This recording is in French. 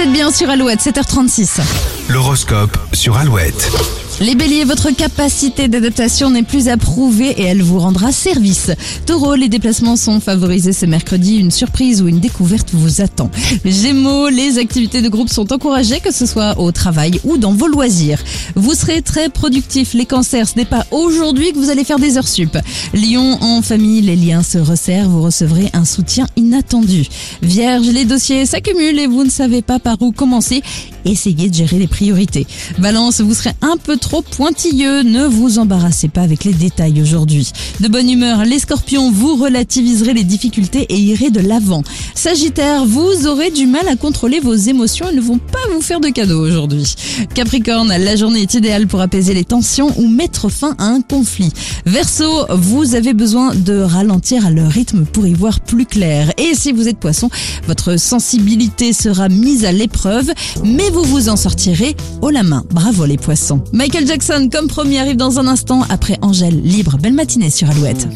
Vous êtes bien sur Alouette, 7h36. L'horoscope sur Alouette. Les béliers, votre capacité d'adaptation n'est plus approuvée et elle vous rendra service. Taureau, les déplacements sont favorisés ce mercredi. Une surprise ou une découverte vous attend. Gémeaux, les activités de groupe sont encouragées, que ce soit au travail ou dans vos loisirs. Vous serez très productif. Les cancers, ce n'est pas aujourd'hui que vous allez faire des heures sup. Lion, en famille, les liens se resserrent. Vous recevrez un soutien inattendu. Vierge, les dossiers s'accumulent et vous ne savez pas par où commencer. Essayez de gérer les priorités. Balance, vous serez un peu trop pointilleux, ne vous embarrassez pas avec les détails aujourd'hui. De bonne humeur, les scorpions, vous relativiserez les difficultés et irez de l'avant. Sagittaire, vous aurez du mal à contrôler vos émotions, elles ne vont pas vous faire de cadeaux aujourd'hui. Capricorne, la journée est idéale pour apaiser les tensions ou mettre fin à un conflit. Verseau, vous avez besoin de ralentir à leur rythme pour y voir plus clair. Et si vous êtes poisson, votre sensibilité sera mise à l'épreuve, vous vous en sortirez haut la main. Bravo les poissons. Michael Jackson, comme promis, arrive dans un instant après Angèle. Libre, belle matinée sur Alouette.